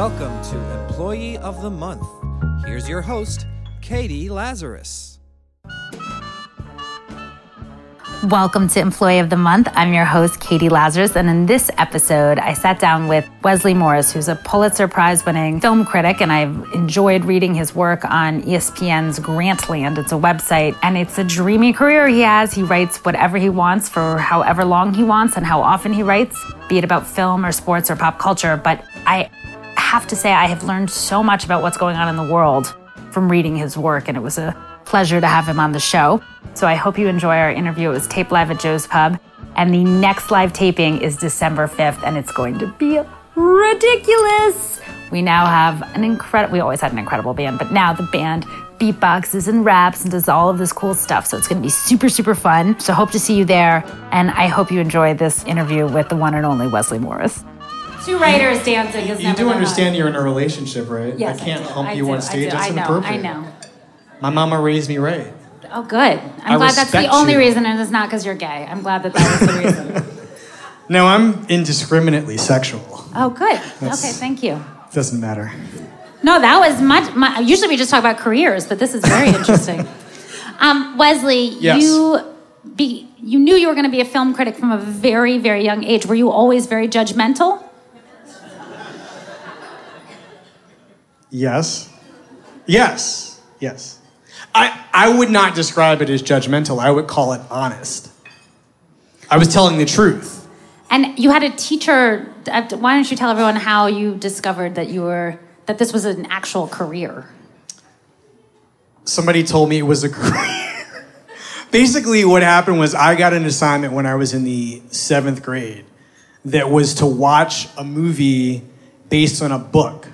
Welcome to Employee of the Month. Here's your host, Katie Lazarus. Welcome to Employee of the Month. I'm your host, Katie Lazarus, and in this episode, I sat down with Wesley Morris, who's a Pulitzer Prize winning film critic, and I've enjoyed reading his work on ESPN's Grantland. It's a website, and it's a dreamy career he has. He writes whatever he wants for however long he wants and how often he writes, be it about film or sports or pop culture. But I have to say, I have learned so much about what's going on in the world from reading his work, and it was a pleasure to have him on the show. So I hope you enjoy our interview. It was taped live at Joe's Pub, and the next live taping is December 5th, and it's going to be ridiculous. We now have an incredible, we always had an incredible band, but now the band beatboxes and raps and does all of this cool stuff. So it's going to be super, super fun. So hope to see you there. And I hope you enjoy this interview with the one and only Wesley Morris. Two writers dancing is You never do done understand you're in a relationship, right? Yes, I can't do. hump I you do. on I stage. do. That's I know. inappropriate. I know. My mama raised me right. Oh, good. I'm I glad that's the only you. reason, and it's not because you're gay. I'm glad that that was the reason. No, I'm indiscriminately sexual. oh, good. That's- Okay, thank you. Doesn't matter. No, that was much. My, usually we just talk about careers, but this is very interesting. um, Wesley, Yes. you be, you knew you were going to be a film critic from a very, very young age. Were you always very judgmental? Yes. Yes. Yes. I, I would not describe it as judgmental. I would call it honest. I was telling the truth. And you had a teacher. uh, Why don't you tell everyone how you discovered that you were that this was an actual career? Somebody told me it was a career. Basically, what happened was I got an assignment when I was in the seventh grade that was to watch a movie based on a book.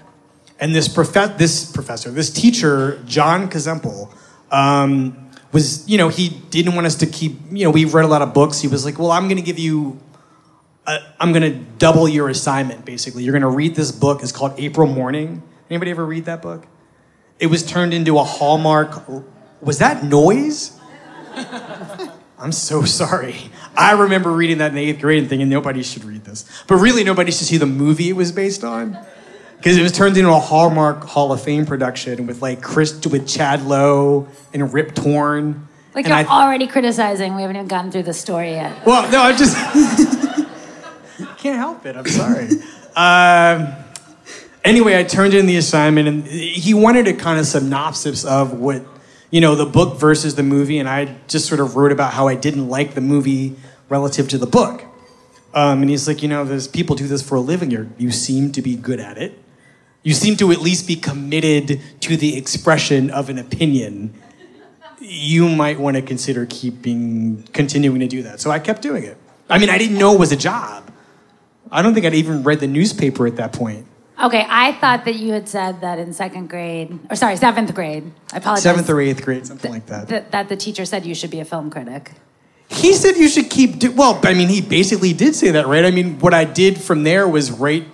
And this, prof- this professor, this teacher, John Kazempel, um, was, you know, he didn't want us to keep, you know, we read a lot of books. He was like, well, I'm going to give you, I'm going to double your assignment, basically. You're going to read this book. It's called April Morning. Anybody ever read that book? It was turned into a Hallmark. Was that noise? I'm so sorry. I remember reading that in eighth grade and thinking nobody should read this. But really, nobody should see the movie it was based on. Because it was turned into a Hallmark Hall of Fame production with like Chris, with Chad Lowe and Rip Torn. Like and you're I, already criticizing. We haven't even gotten through the story yet. well, no, I'm just. can't help it. I'm sorry. um, anyway, I turned in the assignment, and he wanted a kind of synopsis of what, you know, the book versus the movie, and I just sort of wrote about how I didn't like the movie relative to the book. Um, and he's like, you know, there's people do this for a living. You're, you seem to be good at it. You seem to at least be committed to the expression of an opinion. You might want to consider keeping, continuing to do that. So I kept doing it. I mean, I didn't know it was a job. I don't think I'd even read the newspaper at that point. Okay, I thought that you had said that in second grade, or sorry, seventh grade. I apologize. Seventh or eighth grade, something like that. that, that the teacher said you should be a film critic. He said you should keep. Do- well, I mean, he basically did say that, right? I mean, what I did from there was write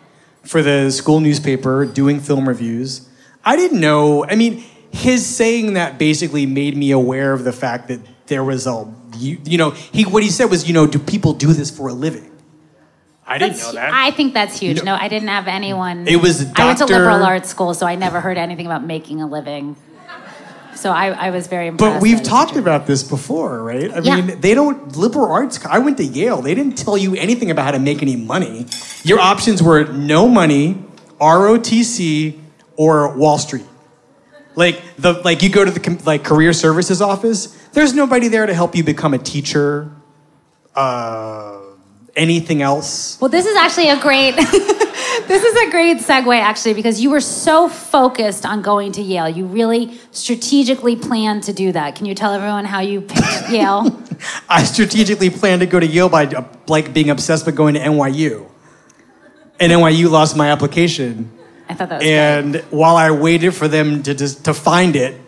for the school newspaper, doing film reviews. I didn't know. I mean, his saying that basically made me aware of the fact that there was a, you, you know, he what he said was, you know, do people do this for a living? I didn't That's know that. I think that's huge. You know- no, I didn't have anyone. It was a I went to liberal arts school, so I never heard anything about making a living. So I, I was very impressed. But we've talked about this before, right? I Yeah. mean, they don't liberal arts. I went to Yale. They didn't tell you anything about how to make any money. Your options were no money, ROTC, or Wall Street. Like the like you go to the like career services office. There's nobody there to help you become a teacher. Uh, anything else? Well, this is actually a great. this is a great segue, actually, because you were so focused on going to Yale. You really strategically planned to do that. Can you tell everyone how you picked Yale? I strategically planned to go to Yale by like being obsessed with going to NYU, and NYU lost my application. I thought that was great. And while I waited for them to just, to find it,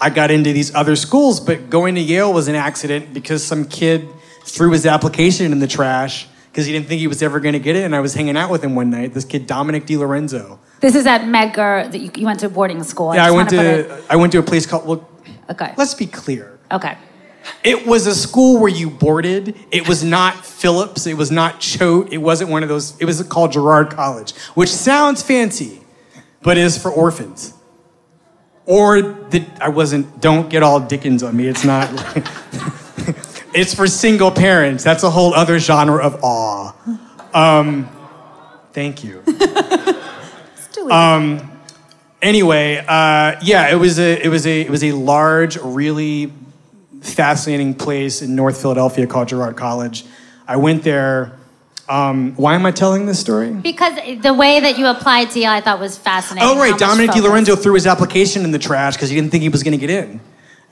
I got into these other schools. But going to Yale was an accident because some kid threw his application in the trash because he didn't think he was ever going to get it. And I was hanging out with him one night. This kid Dominic DiLorenzo. This is at Medgar. That you, you went to boarding school. Yeah, I went to I went to a place called. Well, okay. let's be clear. Okay. It was a school where you boarded. It was not Phillips. It was not Choate. It wasn't one of those. It was called Girard College, which sounds fancy. but is for orphans. Or the, I wasn't, don't get all Dickens on me. It's not, it's for single parents. That's a whole other genre of awe. Um, thank you. Um, anyway, uh, yeah, it was a, it was a, it was a large, really fascinating place in North Philadelphia called Girard College. I went there. Um, why am I telling this story? Because the way that you applied to Yale, I thought was fascinating. Oh, right. Dominic. DiLorenzo threw his application in the trash because he didn't think he was going to get in.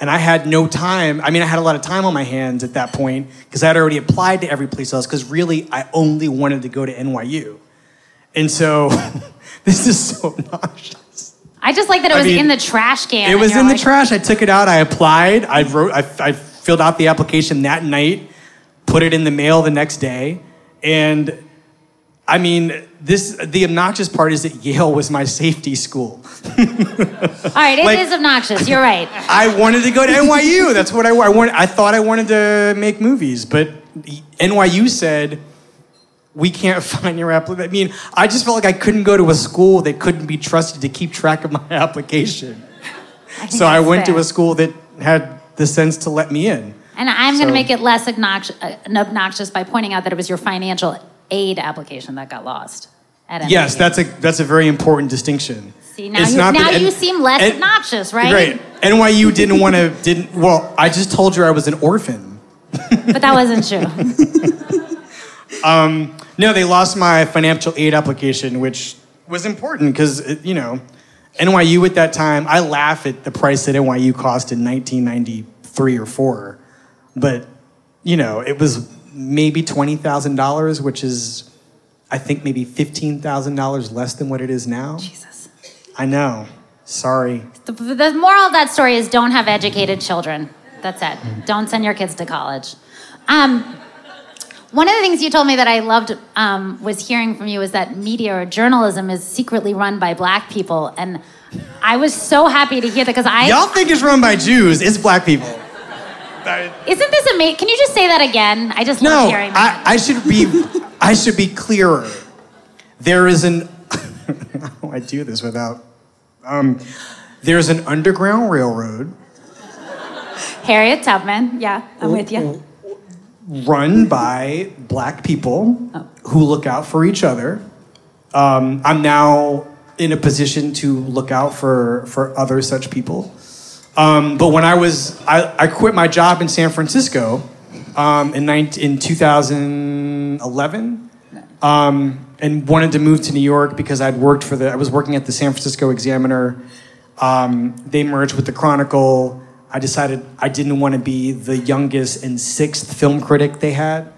And I had no time. I mean, I had a lot of time on my hands at that point because I had already applied to every place else because really I only wanted to go to NYU. And so this is so obnoxious. I just like that it I was mean, in the trash can. It was in the trash. I took it out. I applied. I wrote. I, I filled out the application that night. Put it in the mail the next day. And I mean, this. The obnoxious part is that Yale was my safety school. All right, it is like- obnoxious. You're right. I wanted to go to NYU. That's what I, I wanted. I thought I wanted to make movies, but NYU said we can't find your application. I mean, I just felt like I couldn't go to a school that couldn't be trusted to keep track of my application. I So I went to a school that had the sense to let me in. And I'm going to make it less obnoxious, uh, obnoxious by pointing out that it was your financial aid application that got lost. At NYU. Yes, that's a that's a very important distinction. See, now, you, now you seem less N- obnoxious, right? Great. NYU didn't want to didn't well, I just told you I was an orphan. But that wasn't true. um, No, they lost my financial aid application, which was important because, you know, NYU at that time, I laugh at the price that NYU cost in 1993 or 4. But, you know, it was maybe $20,000, which is, I think, maybe $15,000 less than what it is now. Jesus. I know. Sorry. The, the moral of that story is don't have educated children. That's it. Don't send your kids to college. Um, one of the things you told me that I loved um, was hearing from you is that media or journalism is secretly run by black people. And I was so happy to hear that because I. Y'all think it's run by Jews, it's black people. Isn't this amazing? Can you just say that again? I just No, love hearing that. I, I should be I should be clearer. There is an how do I do this without um, there's an underground railroad Harriet Tubman. Yeah, I'm with you. run by black people Oh. who look out for each other. Um, I'm now in a position to look out for for other such people. Um, but when I was, I, I quit my job in San Francisco um, in, 19, in 2011 um, and wanted to move to New York because I'd worked for the, I was working at the San Francisco Examiner. Um, they merged with the Chronicle. I decided I didn't want to be the youngest and sixth film critic they had.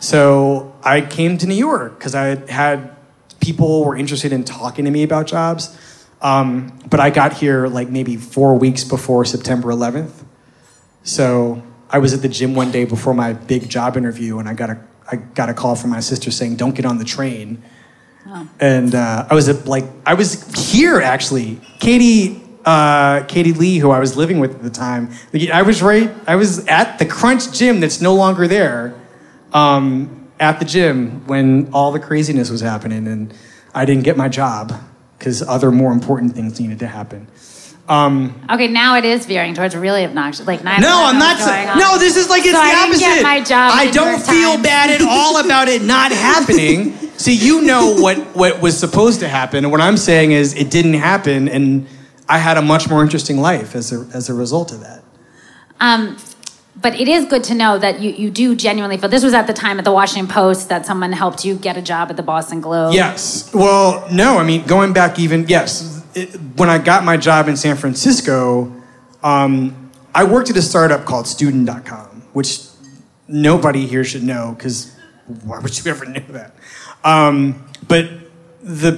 So I came to New York because I had, had people were interested in talking to me about jobs. Um, but I got here like maybe four weeks before September 11th. So I was at the gym one day before my big job interview, and I got a I got a call from my sister saying, "Don't get on the train." And uh, I was at, like, I was here actually. Katie, uh, Katie Lee, who I was living with at the time, I was right. I was at the Crunch gym that's no longer there. Um, at the gym when all the craziness was happening, and I didn't get my job because other more important things needed to happen. Okay, now it is veering towards really obnoxious. Like, No, I'm not. No, this is like it's So the I didn't opposite. get my job I don't feel Times. bad at all about it not happening. See, you know what what was supposed to happen, and what I'm saying is it didn't happen, and I had a much more interesting life as a as a result of that. Um, but it is good to know that you, you do genuinely feel. This was at the time at the Washington Post that someone helped you get a job at the Boston Globe. Yes. Well, no. I mean, going back even yes. It, when I got my job in San Francisco, um, I worked at a startup called Student.com, which nobody here should know because why would you ever know that? Um, but the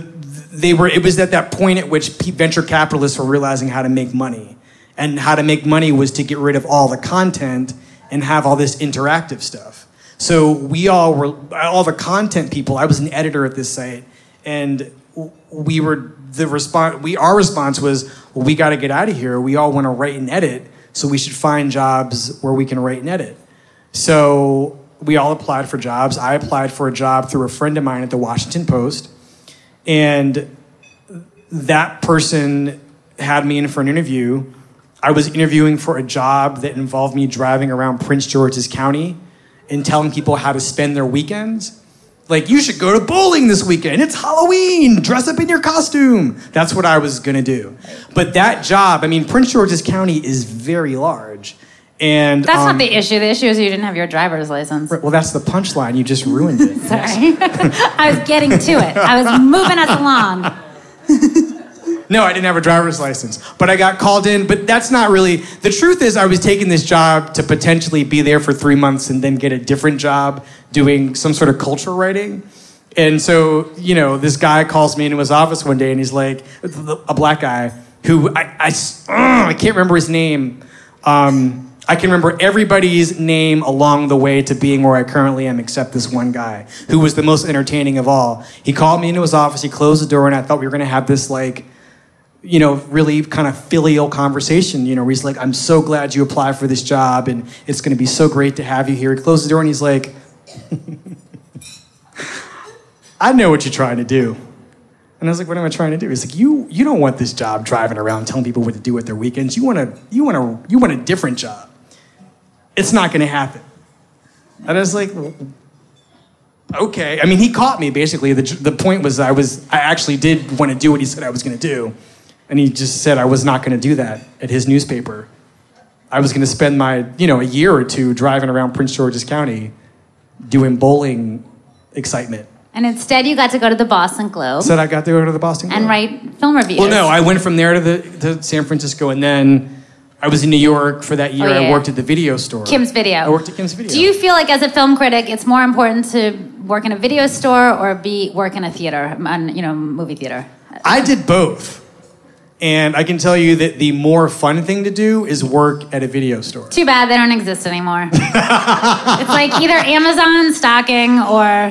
they were it was at that point at which venture capitalists were realizing how to make money, and how to make money was to get rid of all the content and have all this interactive stuff. So we all were all the content people. I was an editor at this site, and we were the response. We our response was, well, we got to get out of here. We all want to write and edit, so we should find jobs where we can write and edit. So we all applied for jobs. I applied for a job through a friend of mine at the Washington Post, and that person had me in for an interview. I was interviewing for a job that involved me driving around Prince George's County and telling people how to spend their weekends. Like, you should go to bowling this weekend. It's Halloween. Dress up in your costume. That's what I was gonna do. But that job, I mean, Prince George's County is very large. And That's um, not the issue. The issue is you didn't have your driver's license. Well, that's the punchline. You just ruined it. Sorry. I was getting to it. I was moving us along. No, I didn't have a driver's license, but I got called in. But that's not really the truth. Is I was taking this job to potentially be there for three months and then get a different job doing some sort of culture writing. And so, you know, this guy calls me into his office one day, and he's like, a black guy who I I, ugh, I can't remember his name. Um, I can remember everybody's name along the way to being where I currently am, except this one guy who was the most entertaining of all. He called me into his office. He closed the door, and I thought we were going to have this like you know, really kind of filial conversation, you know, where he's like, I'm so glad you applied for this job and it's going to be so great to have you here. He closes the door and he's like, I know what you're trying to do. And I was like, what am I trying to do? He's like, you, you don't want this job driving around telling people what to do with their weekends. You want a, you want a, you want a different job. It's not going to happen. And I was like, okay. I mean, he caught me basically. The, the point was I was, I actually did want to do what he said I was going to do. And he just said I was not going to do that at his newspaper. I was going to spend my, you know, a year or two driving around Prince George's County doing bowling excitement. And instead, you got to go to the Boston Globe Said I got to go to the Boston Globe. and write film reviews. Well, no, I went from there to the to San Francisco, and then I was in New York for that year. Oh, yeah, I worked at the video store. Kim's Video. I worked at Kim's Video. Do you feel like, as a film critic, it's more important to work in a video store or be work in a theater, on, you know, movie theater? I did both. And I can tell you that the more fun thing to do is work at a video store. Too bad they don't exist anymore. it's like either Amazon stocking or.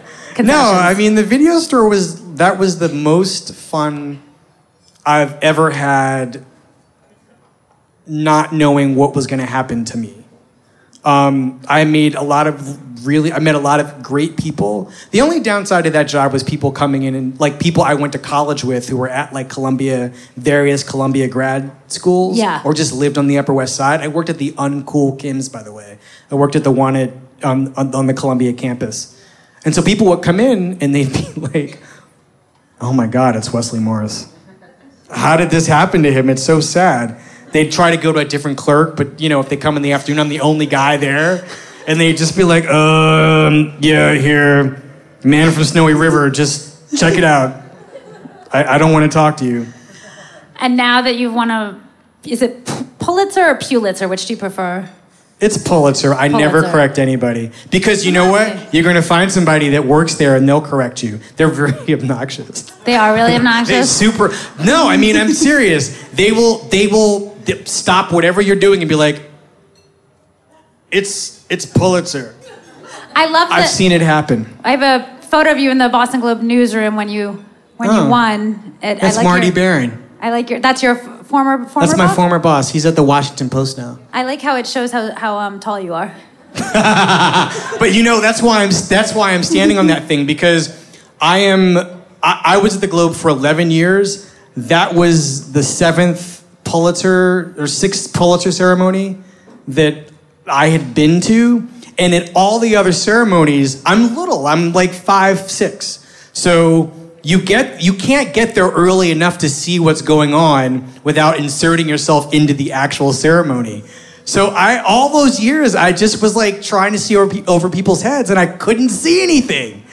No, I mean the video store was that was the most fun I've ever had not knowing what was going to happen to me. Um, I made a lot of really, I met a lot of great people. The only downside of that job was people coming in and like people I went to college with who were at like Columbia, various Columbia grad schools, Yeah. or just lived on the Upper West Side. I worked at the uncool Kims, by the way. I worked at the one on, um, on, on the Columbia campus, and so people would come in and they'd be like, "Oh my God, it's Wesley Morris." how did this happen to him? It's so sad. They'd try to go to a different clerk, but you know, if they come in the afternoon, I'm the only guy there. And they'd just be like, um, yeah, here, man from Snowy River, just check it out. I, I don't want to talk to you. And now that you've won a. Is it P- Pulitzer or Pulitzer? Which do you prefer? It's Pulitzer. I never correct anybody. Because you know what? You're going to find somebody that works there and they'll correct you. They're very obnoxious. They are really obnoxious. They obnoxious. super. No, I mean I'm serious. They will. They will stop whatever you're doing and be like, "It's it's Pulitzer." I love that. I've seen it happen. I have a photo of you in the Boston Globe newsroom when you when Oh. you won. It, That's I like Marty your, Baron. I like your. That's your former former. That's my boss? former boss. He's at the Washington Post now. I like how it shows how how um, tall you are. But you know that's why I'm that's why I'm standing on that thing because I am I, I was at the Globe for 11 years. That was the seventh Pulitzer or sixth Pulitzer ceremony that I had been to, and at all the other ceremonies, I'm little. I'm like five six, so. You get you can't get there early enough to see what's going on without inserting yourself into the actual ceremony. So I all those years I just was like trying to see over, over people's heads and I couldn't see anything.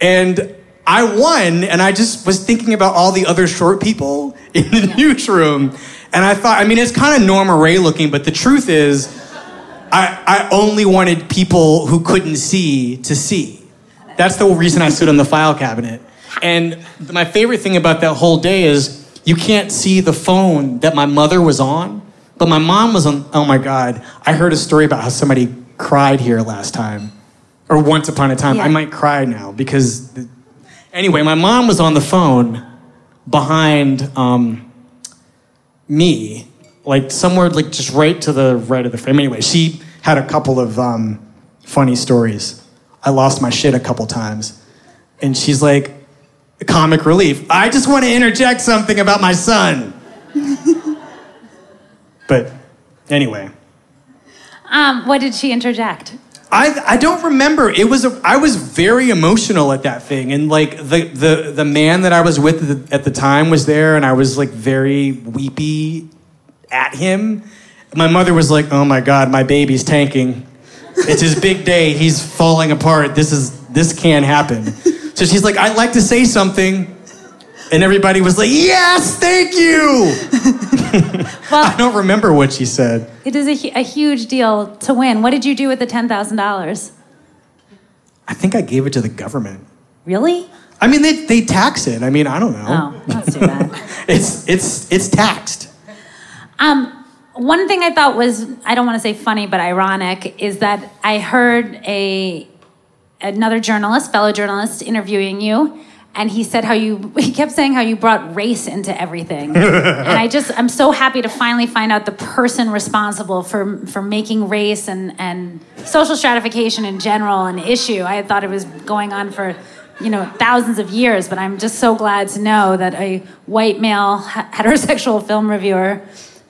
And I won and I just was thinking about all the other short people in the newsroom and I thought I mean it's kind of Norma Rae looking but the truth is I I only wanted people who couldn't see to see. That's the reason I stood on the file cabinet. And my favorite thing about that whole day is you can't see the phone that my mother was on, but my mom was on. Oh my God. I heard a story about how somebody cried here last time, or once upon a time. Yeah. I might cry now because. The, anyway, my mom was on the phone behind um, me, like somewhere, like just right to the right of the frame. Anyway, she had a couple of um, funny stories. I lost my shit a couple times. And she's like, comic relief. I just want to interject something about my son. but anyway, Um, what did she interject? I I don't remember. It was a, I was very emotional at that thing, and like the the the man that I was with at the, at the time was there, and I was like very weepy at him. My mother was like, "Oh my God, my baby's tanking. It's his big day. He's falling apart. This is this can't happen." So she's like, "I'd like to say something." And everybody was like, "Yes, thank you." Well, I don't remember what she said. it is a, a huge deal to win. What did you do with the ten thousand dollars? I think I gave it to the government. Really? I mean, they, they tax it. I mean, I don't know. Oh, that's too bad. It's it's it's taxed. Um, one thing I thought was I don't want to say funny, but ironic is that I heard a another journalist, fellow journalist, interviewing you, and he said how you he kept saying how you brought race into everything, and I just I'm so happy to finally find out the person responsible for for making race and and social stratification in general an issue. I thought it was going on for. You know, thousands of years, but I'm just so glad to know that a white male heterosexual film reviewer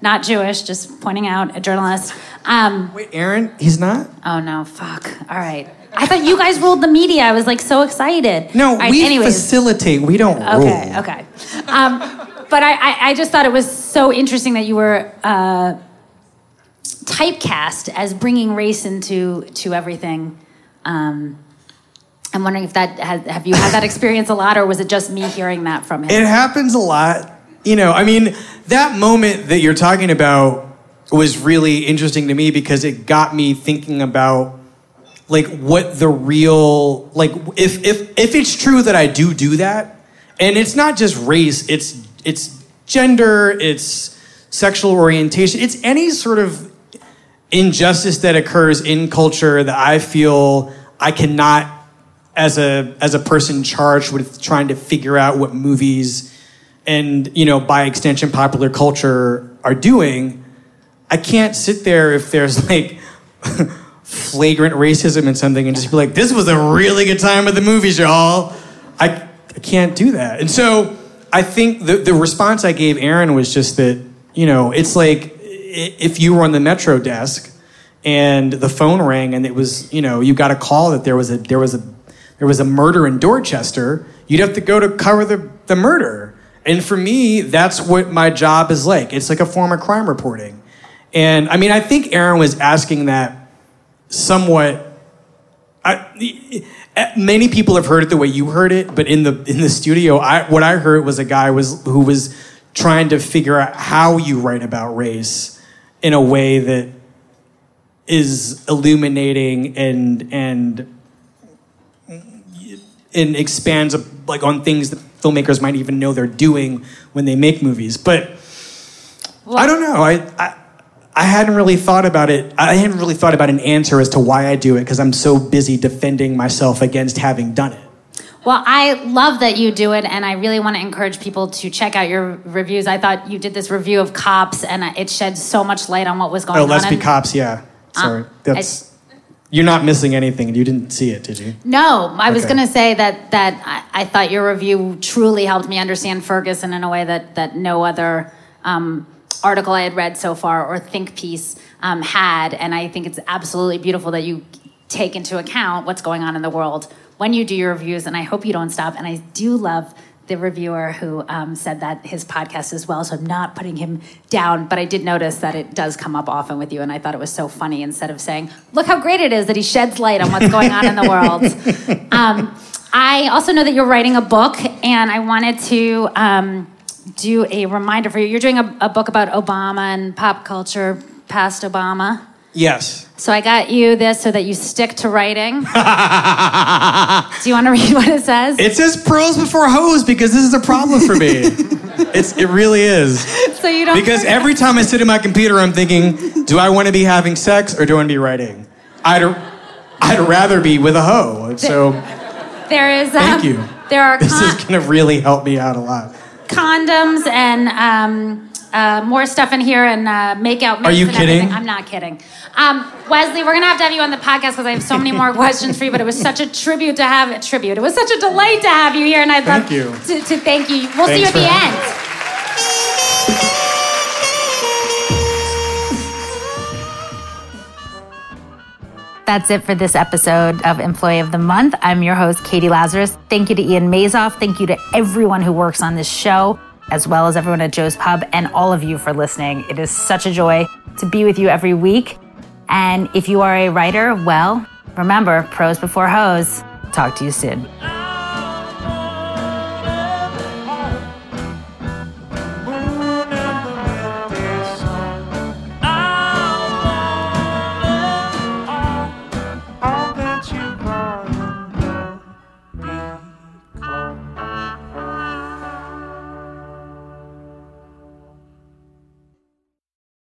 not Jewish, just pointing out a journalist. Um, Wait, Aaron, he's not. oh no, fuck. All right. I thought you guys ruled the media. I was like so excited. No, right, we anyways. facilitate. We don't Okay, rule. okay. Um, but I, I, I just thought it was so interesting that you were uh, typecast as bringing race into to everything. Um, I'm wondering if that has, have you had that experience a lot, or was it just me hearing that from him? It happens a lot. You know, I mean, that moment that you're talking about was really interesting to me because it got me thinking about like what the real like if if if it's true that I do do that, and it's not just race, it's it's gender, it's sexual orientation, it's any sort of injustice that occurs in culture that I feel I cannot as a as a person charged with trying to figure out what movies and you know by extension popular culture are doing I can't sit there if there's like flagrant racism in something and just be like this was a really good time at the movies y'all I, I can't do that and so I think the, the response I gave Aaron was just that you know it's like if you were on the metro desk and the phone rang and it was you know you got a call that there was a there was a there was a murder in Dorchester, you'd have to go to cover the, the murder. And for me, that's what my job is like. It's like a form of crime reporting. And I mean, I think Aaron was asking that somewhat. I, eh, many people have heard it the way you heard it, but in the in the studio, I, what I heard was a guy was who was trying to figure out how you write about race in a way that is illuminating and and and expands like on things that filmmakers might even know they're doing when they make movies. But I don't know. I, I I hadn't really thought about it. I hadn't really thought about an answer as to why I do it because I'm so busy defending myself against having done it. Well, I love that you do it, and I really want to encourage people to check out your reviews. I thought you did this review of Cops, and it shed so much light on what was going Oh, on. Let's Be Cops. Yeah. Sorry. Uh, That's you're not missing anything. You didn't see it, did you? No, I was going to say that that I, I thought your review truly helped me understand Ferguson in a way that that no other um, article I had read so far or think piece um, had, and I think it's absolutely beautiful that you take into account what's going on in the world when you do your reviews, and I hope you don't stop. And I do love the reviewer who um, said that his podcast as well, so I'm not putting him down, but I did notice that it does come up often with you, and I thought it was so funny instead of saying, look how great it is that he sheds light on what's going on in the world. Um, I also know that you're writing a book, and I wanted to um, do a reminder for you. You're doing a, a book about Obama and pop culture past Obama. Yes. So I got you this so that you stick to writing. do you want to read what it says? It says pros before hoes because this is a problem for me. it's it really is. so you don't Because forget. every time I sit at my computer, I'm thinking, do I want to be having sex or do I want to be writing? I'd, I'd rather be with a hoe. So there is um, thank you. There are this is going to really help me out a lot. condoms and um, uh, more stuff in here and uh, make out. Are you and kidding? everything. I'm not kidding. Um, Wesley, we're gonna have to have you on the podcast because I have so many more questions for you. But it was such a tribute to have a tribute. It was such a delight to have you here, and I'd Thank love you. To, to thank you. We'll see you at the for end. That's it for this episode of Employee of the Month. I'm your host, Katie Lazarus. Thank you to Ian Mazoff. Thank you to everyone who works on this show, as well as everyone at Joe's Pub, and all of you for listening. It is such a joy to be with you every week. And if you are a writer, well, remember, pros before hoes. Talk to you soon.